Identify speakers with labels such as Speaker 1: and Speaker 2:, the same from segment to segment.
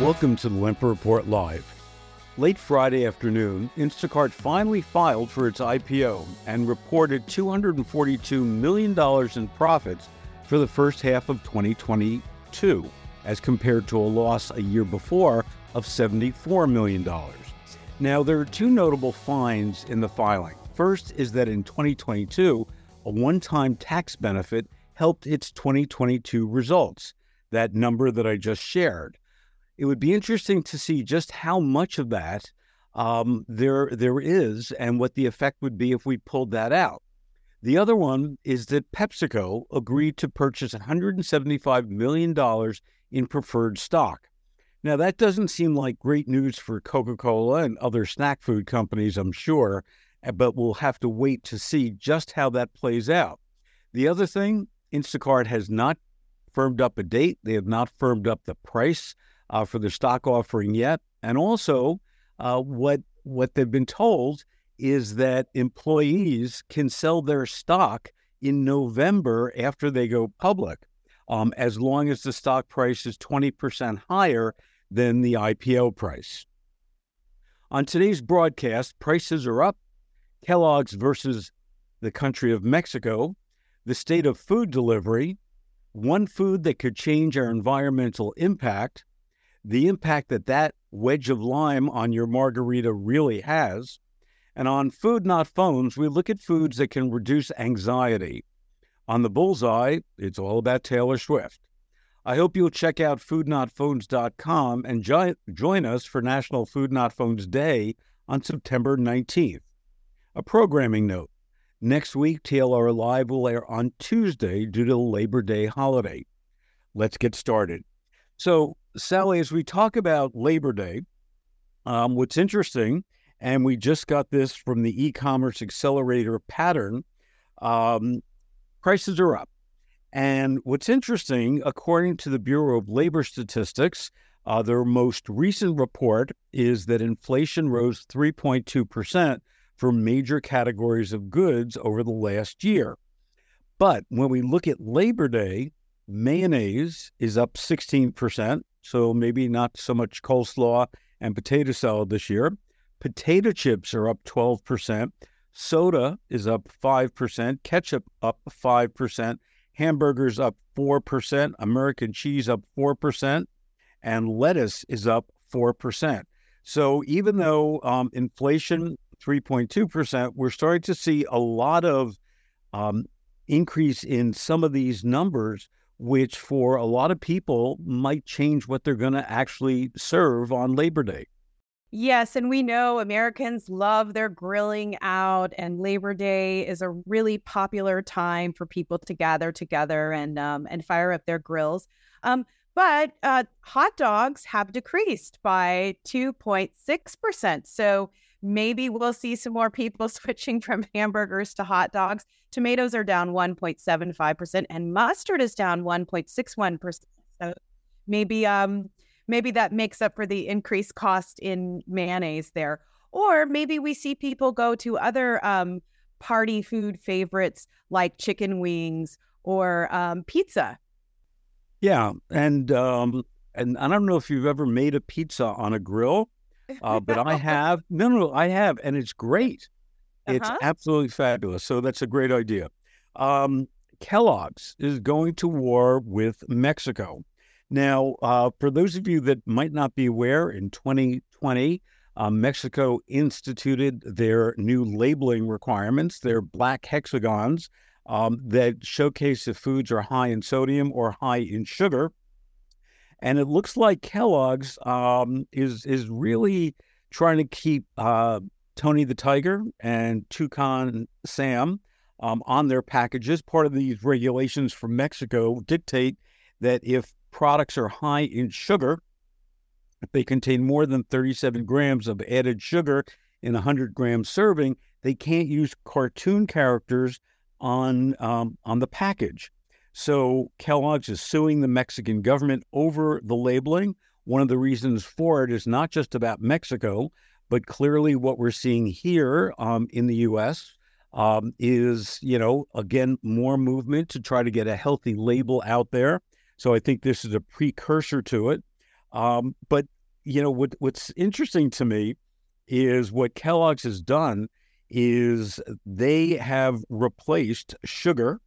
Speaker 1: Welcome to the Lempert Report Live. Late Friday afternoon, Instacart finally filed for its IPO and reported $242 million in profits for the first half of 2022, as compared to a loss a year before of $74 million. Now, there are two notable finds in the filing. First is that in 2022, a one time tax benefit helped its 2022 results, that number that I just shared it would be interesting to see just how much of that um, there there is and what the effect would be if we pulled that out. The other one is that PepsiCo agreed to purchase $175 million in preferred stock. Now, that doesn't seem like great news for Coca Cola and other snack food companies, I'm sure, eh, but we'll have to wait to see just how that plays out. The other thing, Instacart has not firmed up a date, they have not firmed up the price uh, for the stock offering yet. And also, uh, what what they've been told is that employees can sell their stock in November after they go public, um, as long as the stock price is 20% higher than the IPO price. On today's broadcast, prices are up. Kellogg's versus the country of Mexico, the state of food delivery, one food that could change our environmental impact, the impact that that wedge of lime on your margarita really has. And on Food Not Phones, we look at foods that can reduce anxiety. On the bullseye, it's all about Taylor Swift. I hope you'll check out foodnotphones.com and jo- join us for National Food Not Phones Day on September 19th. A programming note next week, TLR Live will air on Tuesday due to the Labor Day holiday. Let's get started. So, Sally, as we talk about Labor Day, um, what's interesting, and we just got this from the e commerce accelerator pattern, um, prices are up. And what's interesting, according to the Bureau of Labor Statistics, uh, their most recent report is that inflation rose 3.2% for major categories of goods over the last year. But when we look at Labor Day, Mayonnaise is up 16%, so maybe not so much coleslaw and potato salad this year. Potato chips are up 12%. Soda is up 5%. Ketchup up 5%. Hamburgers up 4%. American cheese up 4%. And lettuce is up 4%. So even though um, inflation 3.2%, we're starting to see a lot of um, increase in some of these numbers which for a lot of people might change what they're going to actually serve on Labor Day.
Speaker 2: Yes, and we know Americans love their grilling out, and Labor Day is a really popular time for people to gather together and um, and fire up their grills. Um, but uh, hot dogs have decreased by two point six percent. So Maybe we'll see some more people switching from hamburgers to hot dogs. Tomatoes are down 1.75% and mustard is down 1.61%. So maybe um maybe that makes up for the increased cost in mayonnaise there. Or maybe we see people go to other um, party food favorites like chicken wings or um, pizza.
Speaker 1: Yeah, and um, and I don't know if you've ever made a pizza on a grill, uh, but I have. No, no, I have, and it's great. It's uh-huh. absolutely fabulous. So that's a great idea. Um, Kellogg's is going to war with Mexico. Now, uh, for those of you that might not be aware, in 2020, uh, Mexico instituted their new labeling requirements, their black hexagons um, that showcase if foods are high in sodium or high in sugar. And it looks like Kellogg's um, is is really trying to keep uh, Tony the Tiger and Toucan Sam um, on their packages. Part of these regulations from Mexico dictate that if products are high in sugar, if they contain more than 37 grams of added sugar in a 100 gram serving, they can't use cartoon characters on um, on the package. So Kellogg's is suing the Mexican government over the labeling. One of the reasons for it is not just about Mexico, but clearly what we're seeing here um, in the U.S. Um, is, you know, again, more movement to try to get a healthy label out there. So I think this is a precursor to it. Um, but you know what? What's interesting to me is what Kellogg's has done is they have replaced sugar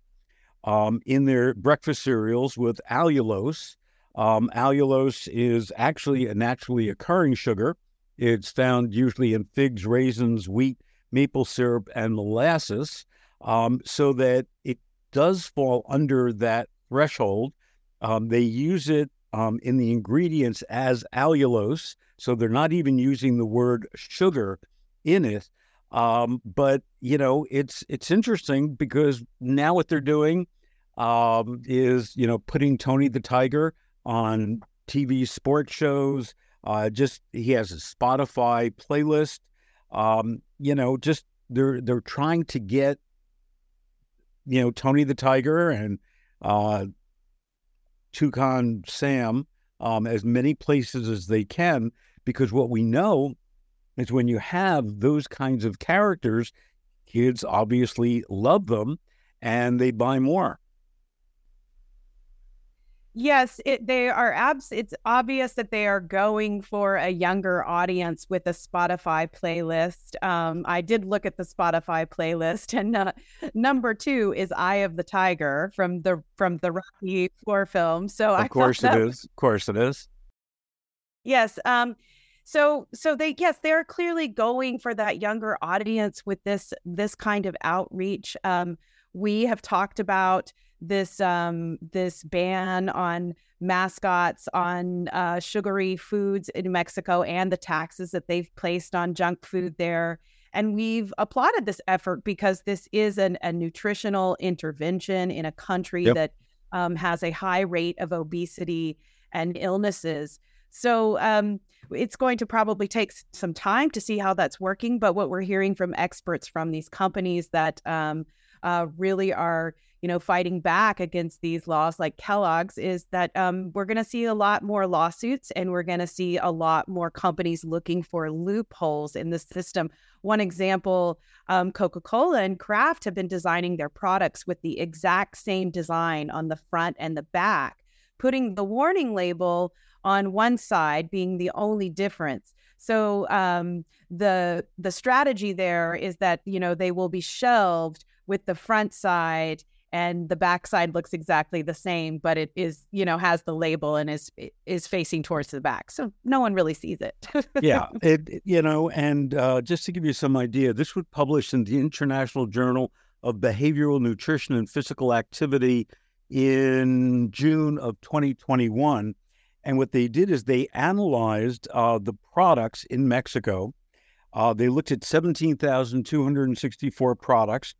Speaker 1: um, in their breakfast cereals with allulose. Um, allulose is actually a naturally occurring sugar. It's found usually in figs, raisins, wheat, maple syrup, and molasses, um, so that it does fall under that threshold. Um, they use it um, in the ingredients as allulose, so they're not even using the word sugar in it. Um, but you know, it's it's interesting because now what they're doing um, is you know putting Tony the Tiger on TV sports shows. Uh, just he has a Spotify playlist. Um, you know, just they're they're trying to get you know Tony the Tiger and uh, Toucan Sam um, as many places as they can because what we know is when you have those kinds of characters, kids obviously love them and they buy more.
Speaker 2: Yes, it, they are abs. It's obvious that they are going for a younger audience with a Spotify playlist. Um, I did look at the Spotify playlist, and uh, number two is "Eye of the Tiger" from the from the Rocky Four film. So
Speaker 1: of
Speaker 2: I
Speaker 1: course it is. Of course it is.
Speaker 2: Yes. Um. So so they yes they're clearly going for that younger audience with this this kind of outreach. Um. We have talked about this um, this ban on mascots on uh, sugary foods in Mexico and the taxes that they've placed on junk food there. And we've applauded this effort because this is an, a nutritional intervention in a country yep. that um, has a high rate of obesity and illnesses. So um, it's going to probably take some time to see how that's working. But what we're hearing from experts from these companies that um, uh, really are you know, fighting back against these laws like Kellogg's is that um, we're going to see a lot more lawsuits and we're going to see a lot more companies looking for loopholes in the system. One example um, Coca Cola and Kraft have been designing their products with the exact same design on the front and the back, putting the warning label on one side being the only difference. So um, the the strategy there is that you know they will be shelved with the front side and the back side looks exactly the same, but it is, you know, has the label and is is facing towards the back, so no one really sees it.
Speaker 1: yeah, it you know, and uh, just to give you some idea, this was published in the International Journal of Behavioral Nutrition and Physical Activity in June of 2021, and what they did is they analyzed uh, the products in Mexico. Uh, they looked at 17,264 products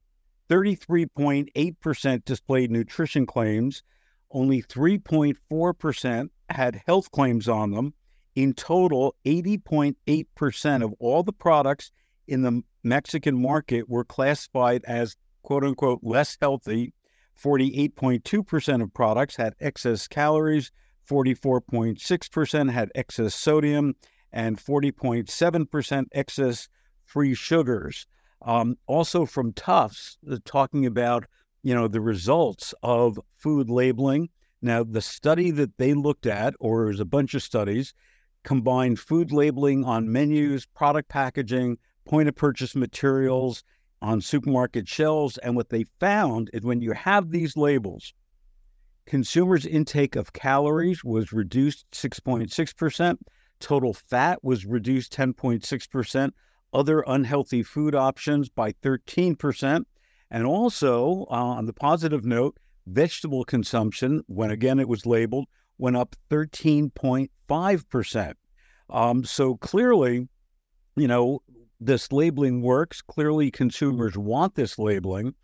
Speaker 1: 33.8% displayed nutrition claims, only 3.4% had health claims on them. In total, 80.8% of all the products in the Mexican market were classified as quote unquote less healthy. 48.2% of products had excess calories, 44.6% had excess sodium, and 40.7% excess free sugars. Um, also from Tufts, talking about you know the results of food labeling. Now, the study that they looked at, or was a bunch of studies, combined food labeling on menus, product packaging, point of purchase materials on supermarket shelves. And what they found is when you have these labels, consumers' intake of calories was reduced 6.6%, total fat was reduced 10.6%, other unhealthy food options by 13%. And also, uh, on the positive note, vegetable consumption, when again it was labeled, went up 13.5%. Um, so clearly, you know, this labeling works. Clearly, consumers want this labeling.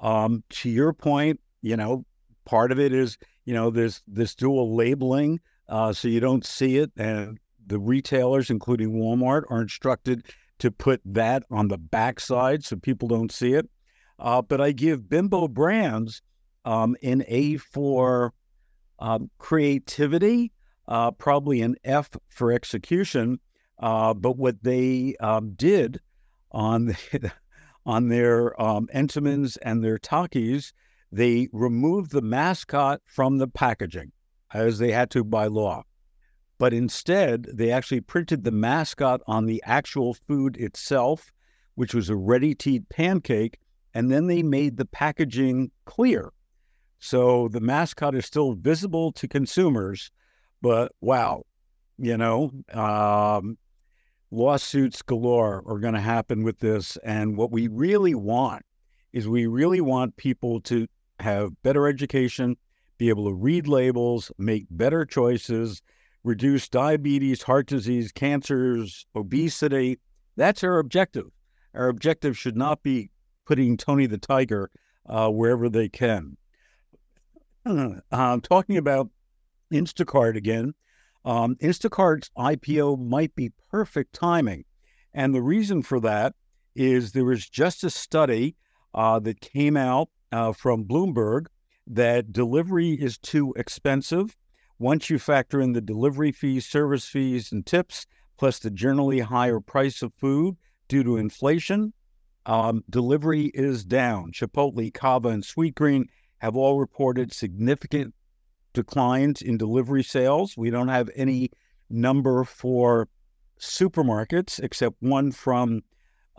Speaker 1: Um, to your point, you know, part of it is, you know, there's this dual labeling, uh, so you don't see it. And the retailers, including Walmart, are instructed to put that on the backside so people don't see it. Uh, but I give Bimbo Brands um, an A for um, creativity, uh, probably an F for execution. Uh, but what they um, did on the, on their um, and their Takis, they removed the mascot from the packaging, as they had to by law. but instead they actually printed the mascot on the actual food itself, which was a ready to eat pancake, and then they made the packaging clear. So the mascot is still visible to consumers, but wow, you know, um, lawsuits galore are going to happen with this. And what we really want is we really want people to have better education, be able to read labels, make better choices, reduce diabetes, heart disease, cancers, obesity. That's our objective. Our objective should not be putting Tony the Tiger uh, wherever they can. Uh, talking about Instacart again, um, Instacart's IPO might be perfect timing. And the reason for that is there was just a study uh, that came out uh, from Bloomberg that delivery is too expensive. Once you factor in the delivery fees, service fees, and tips, plus the generally higher price of food due to inflation, um, delivery is down. Chipotle, Cava, and Sweetgreen have all reported significant declines in delivery sales. We don't have any number for supermarkets except one from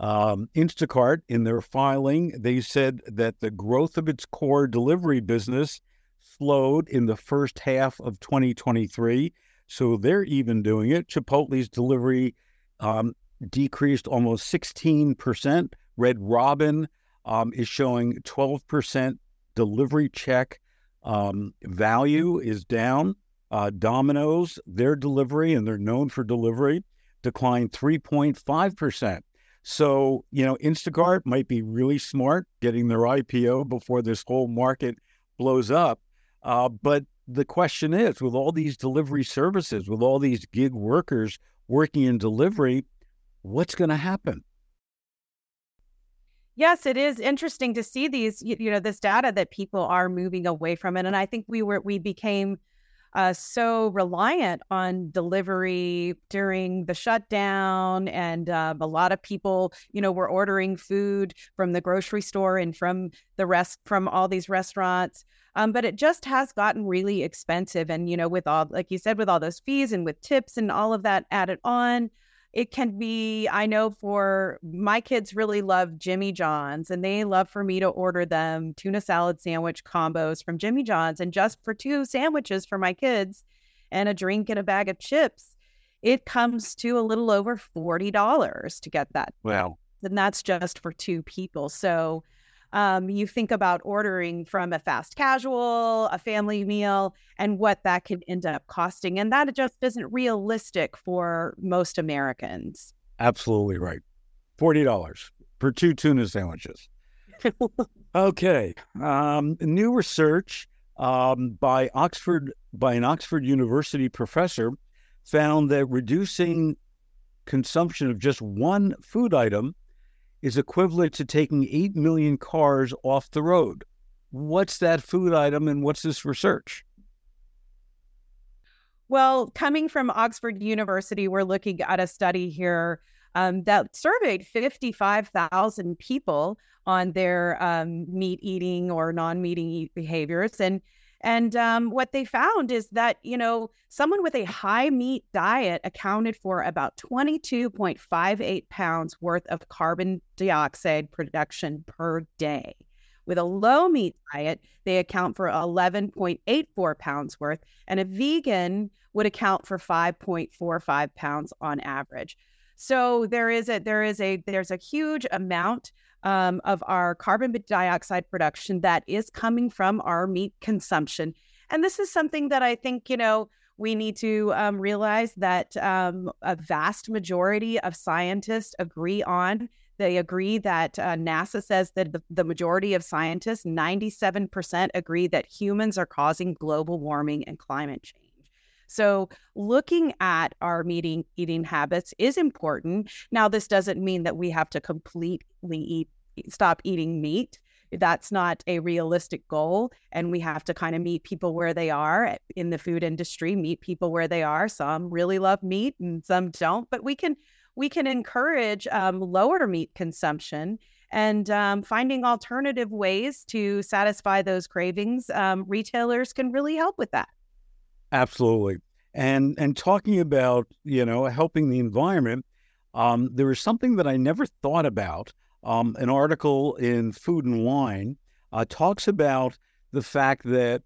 Speaker 1: um, Instacart in their filing. They said that the growth of its core delivery business slowed in the first half of 2023. So they're even doing it. Chipotle's delivery um, decreased almost 16%. Red Robin um, is showing 12% delivery check um, value is down. Uh, Domino's, their delivery, and they're known for delivery, declined 3.5%. So, you know, Instacart might be really smart getting their IPO before this whole market blows up. Uh, but the question is with all these delivery services, with all these gig workers working in delivery, what's going to happen?
Speaker 2: Yes, it is interesting to see these, you know, this data that people are moving away from it. And I think we were, we became uh, so reliant on delivery during the shutdown. And um, a lot of people, you know, were ordering food from the grocery store and from the rest, from all these restaurants. Um, but it just has gotten really expensive. And, you know, with all, like you said, with all those fees and with tips and all of that added on, it can be i know for my kids really love jimmy john's and they love for me to order them tuna salad sandwich combos from jimmy john's and just for two sandwiches for my kids and a drink and a bag of chips it comes to a little over $40 to get that
Speaker 1: wow.
Speaker 2: And that's just for two people. So um, you think about ordering from a fast casual, a family meal, and what that can end up costing. And that just isn't realistic for most Americans.
Speaker 1: Absolutely right. $40 for two tuna sandwiches. okay. Um, new research um, by Oxford by an Oxford University professor found that reducing consumption of just one food item is equivalent to taking 8 million cars off the road. What's that food item and what's this research?
Speaker 2: Well, coming from Oxford University, we're looking at a study here um, that surveyed 55,000 people on their um, meat eating or non meat eating behaviors. And and um, what they found is that, you know, someone with a high meat diet accounted for about 22.58 pounds worth of carbon dioxide production per day. With a low meat diet, they account for 11.84 pounds worth, and a vegan would account for 5.45 pounds on average. So there is a there is a there's a huge amount um, of our carbon dioxide production that is coming from our meat consumption. And this is something that I think, you know, we need to um, realize that um, a vast majority of scientists agree on. They agree that uh, NASA says that the, the majority of scientists, 97%, agree that humans are causing global warming and climate change. So, looking at our meeting eating habits is important. Now, this doesn't mean that we have to completely eat stop eating meat. That's not a realistic goal. And we have to kind of meet people where they are in the food industry, meet people where they are. Some really love meat and some don't, but we can we can encourage um, lower meat consumption and um, finding alternative ways to satisfy those cravings. Um, retailers can really help with that.
Speaker 1: Absolutely. And and talking about you know helping the environment, um, there is something that I never thought about. Um, an article in Food and Wine uh, talks about the fact that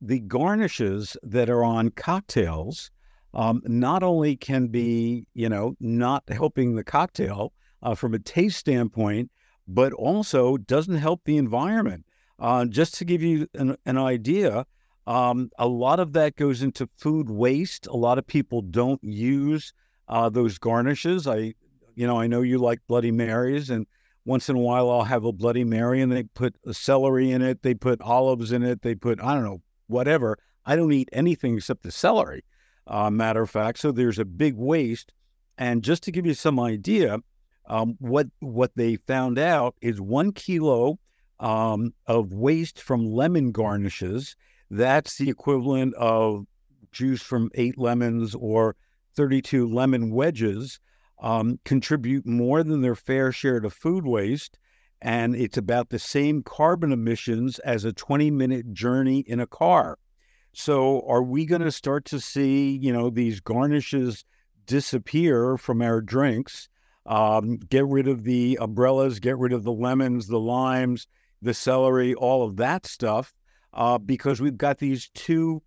Speaker 1: the garnishes that are on cocktails um, not only can be, you know, not helping the cocktail uh, from a taste standpoint, but also doesn't help the environment. Uh, just to give you an, an idea, um, a lot of that goes into food waste. A lot of people don't use uh, those garnishes. I, you know, I know you like Bloody Marys, and once in a while I'll have a Bloody Mary, and they put celery in it, they put olives in it, they put I don't know whatever. I don't eat anything except the celery. Uh, matter of fact, so there's a big waste. And just to give you some idea, um, what what they found out is one kilo um, of waste from lemon garnishes. That's the equivalent of juice from eight lemons or 32 lemon wedges. Um, contribute more than their fair share to food waste, and it's about the same carbon emissions as a 20 minute journey in a car. So, are we going to start to see, you know, these garnishes disappear from our drinks? Um, get rid of the umbrellas, get rid of the lemons, the limes, the celery, all of that stuff, uh, because we've got these two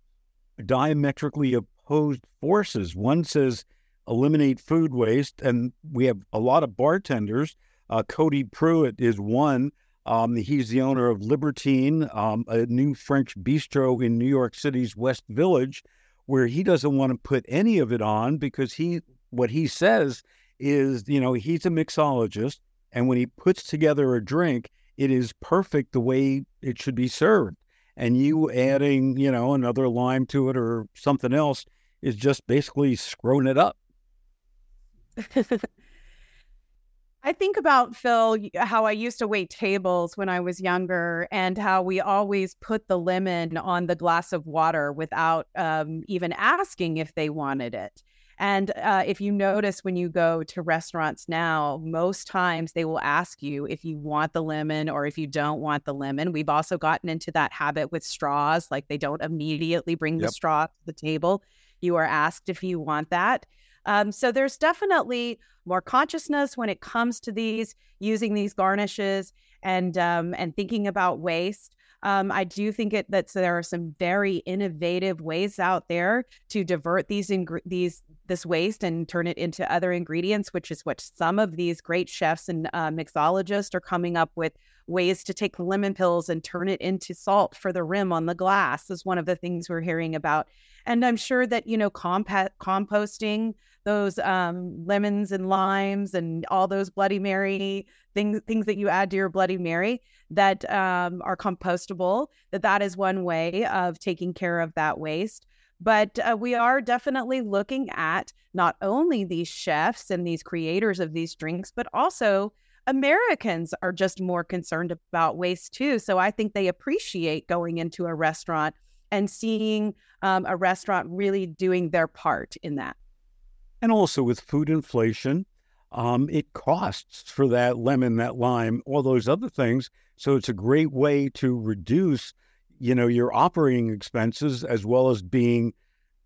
Speaker 1: diametrically opposed forces. One says eliminate food waste, and we have a lot of bartenders. Uh, Cody Pruitt is one um, he's the owner of Libertine, um, a new French bistro in New York City's West Village, where he doesn't want to put any of it on because he, what he says is, you know, he's a mixologist, and when he puts together a drink, it is perfect the way it should be served. And you adding, you know, another lime to it or something else is just basically screwing it up.
Speaker 2: I think about Phil, how I used to wait tables when I was younger, and how we always put the lemon on the glass of water without um, even asking if they wanted it. And uh, if you notice when you go to restaurants now, most times they will ask you if you want the lemon or if you don't want the lemon. We've also gotten into that habit with straws, like they don't immediately bring yep. the straw to the table. You are asked if you want that. Um, so there's definitely more consciousness when it comes to these using these garnishes and um, and thinking about waste. Um, I do think it, that there are some very innovative ways out there to divert these ing- these this waste and turn it into other ingredients, which is what some of these great chefs and uh, mixologists are coming up with ways to take the lemon pills and turn it into salt for the rim on the glass is one of the things we're hearing about. And I'm sure that you know comp- composting those um, lemons and limes and all those Bloody Mary things things that you add to your Bloody Mary that um, are compostable. That that is one way of taking care of that waste. But uh, we are definitely looking at not only these chefs and these creators of these drinks, but also Americans are just more concerned about waste too. So I think they appreciate going into a restaurant and seeing um, a restaurant really doing their part in that.
Speaker 1: And also with food inflation, um, it costs for that lemon, that lime, all those other things. So it's a great way to reduce, you know, your operating expenses as well as being,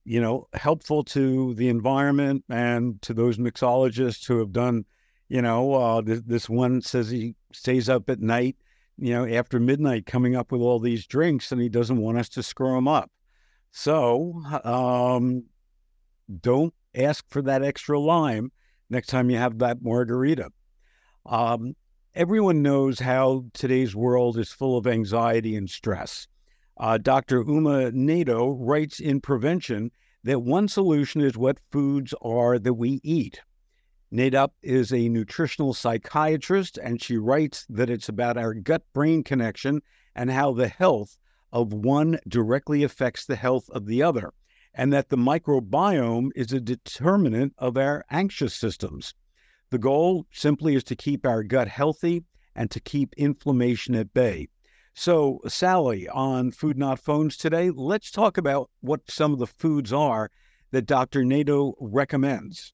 Speaker 1: you know, helpful to the environment and to those mixologists who have done, you know, uh, this, one says he stays up at night, you know, after midnight coming up with all these drinks and he doesn't want us to screw him up. So um, don't ask for that extra lime next time you have that margarita. Um, everyone knows how today's world is full of anxiety and stress. Uh, Dr. Uma Naidoo writes in Prevention that one solution is what foods are that we eat. Naidoo is a nutritional psychiatrist, and she writes that it's about our gut brain connection and how the health of one directly affects the health of the other and that the microbiome is a determinant of our anxious systems. The goal simply is to keep our gut healthy and to keep inflammation at bay. So, Sally, on Food Not Phones today, let's talk about what some of the foods are that Dr. Naidoo recommends.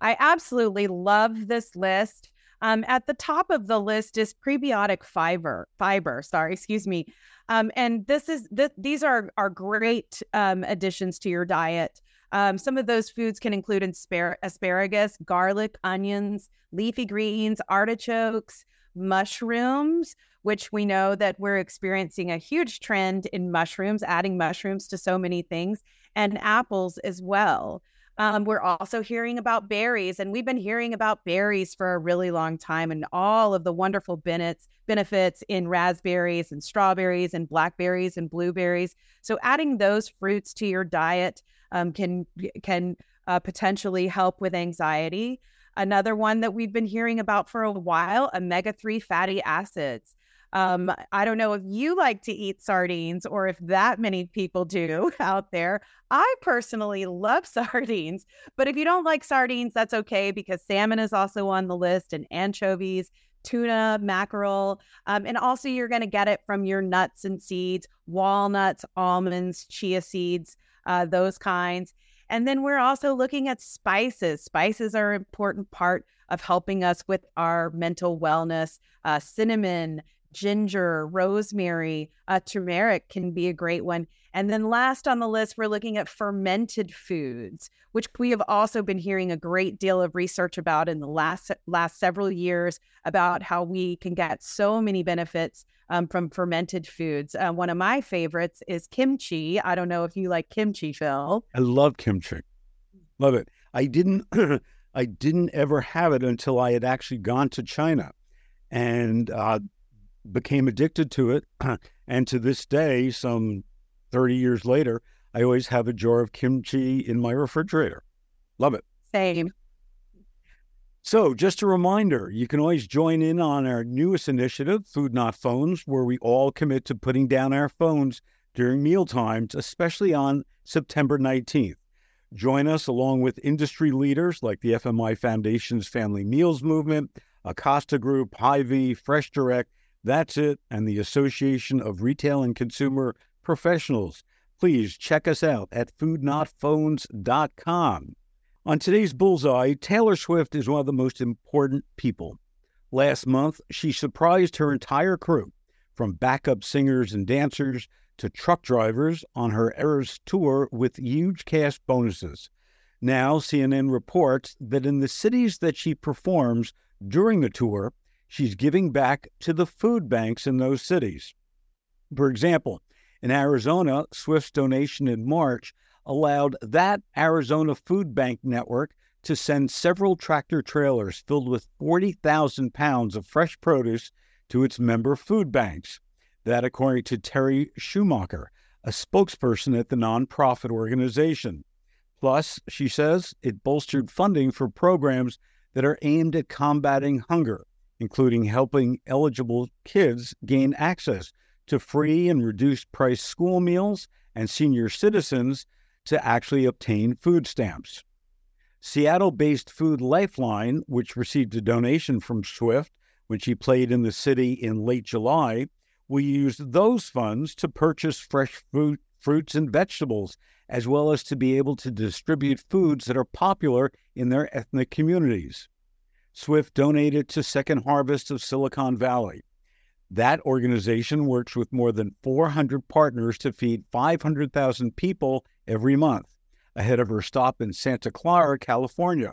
Speaker 2: I absolutely love this list. Um, at the top of the list is prebiotic fiber. Fiber, sorry, excuse me. Um, and this is th- these are are great um, additions to your diet. Um, some of those foods can include aspar- asparagus, garlic, onions, leafy greens, artichokes, mushrooms, which we know that we're experiencing a huge trend in mushrooms, adding mushrooms to so many things, and apples as well. Um, we're also hearing about berries, and we've been hearing about berries for a really long time and all of the wonderful benefits benefits in raspberries and strawberries and blackberries and blueberries. So adding those fruits to your diet um, can can uh, potentially help with anxiety. Another one that we've been hearing about for a while: omega three fatty acids. Um, I don't know if you like to eat sardines or if that many people do out there. I personally love sardines, but if you don't like sardines, that's okay because salmon is also on the list and anchovies, tuna, mackerel. Um, and also, you're going to get it from your nuts and seeds, walnuts, almonds, chia seeds, uh, those kinds. And then we're also looking at spices. Spices are an important part of helping us with our mental wellness. Uh, cinnamon, ginger, rosemary, uh, turmeric can be a great one. And then last on the list, we're looking at fermented foods, which we have also been hearing a great deal of research about in the last last several years about how we can get so many benefits um, from fermented foods. Uh, one of my favorites is kimchi. I don't know if you like kimchi, Phil.
Speaker 1: I love kimchi. Love it. I didn't. I didn't ever have it until I had actually gone to China, and uh, became addicted to it. and to this day, some 30 years later, I always have a jar of kimchi in my refrigerator. Love it.
Speaker 2: Same.
Speaker 1: So, just a reminder you can always join in on our newest initiative, Food Not Phones, where we all commit to putting down our phones during meal times, especially on September 19th. Join us along with industry leaders like the FMI Foundation's Family Meals Movement, Acosta Group, Hy-Vee, Fresh Direct, that's it. And the Association of Retail and Consumer Professionals. Please check us out at foodnotphones.com. On today's Bullseye, Taylor Swift is one of the most important people. Last month, she surprised her entire crew, from backup singers and dancers to truck drivers, on her Eras tour with huge cash bonuses. Now, CNN reports that in the cities that she performs during the tour, she's giving back to the food banks in those cities. For example, in Arizona, Swift's donation in March allowed that Arizona Food Bank network to send several tractor trailers filled with 40,000 pounds of fresh produce to its member food banks. That, according to Terry Schumacher, a spokesperson at the nonprofit organization. Plus, she says it bolstered funding for programs that are aimed at combating hunger, including helping eligible kids gain access to free and reduced price school meals and senior citizens to actually obtain food stamps. Seattle based Food Lifeline, which received a donation from Swift when she played in the city in late July, will use those funds to purchase fresh fruit, fruits and vegetables, as well as to be able to distribute foods that are popular in their ethnic communities. Swift donated to Second Harvest of Silicon Valley. That organization works with more than 400 partners to feed 500,000 people every month, ahead of her stop in Santa Clara, California.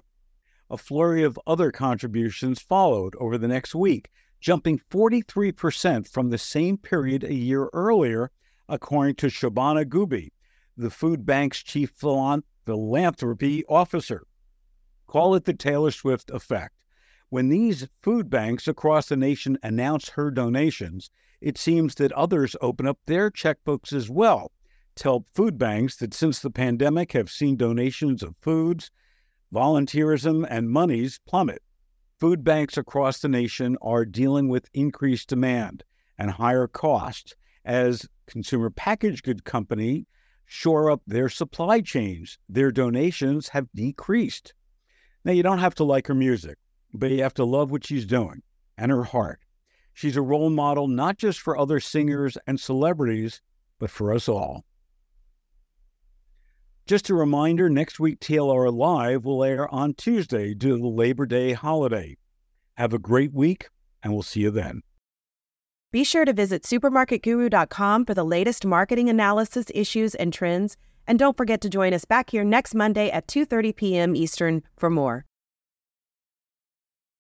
Speaker 1: A flurry of other contributions followed over the next week, jumping 43% from the same period a year earlier, according to Shabana Gubey, the food bank's chief philanthropy officer. Call it the Taylor Swift effect. When these food banks across the nation announce her donations, it seems that others open up their checkbooks as well to help food banks that since the pandemic have seen donations of foods, volunteerism, and monies plummet. Food banks across the nation are dealing with increased demand and higher costs as consumer packaged good company shore up their supply chains. Their donations have decreased. Now, you don't have to like her music but you have to love what she's doing and her heart. She's a role model not just for other singers and celebrities, but for us all. Just a reminder next week, TLR Live will air on Tuesday due to the Labor Day holiday. Have a great week, and we'll see you then.
Speaker 2: Be sure to visit supermarketguru.com for the latest marketing analysis, issues, and trends. And don't forget to join us back here next Monday at 2:30 p.m. Eastern for more.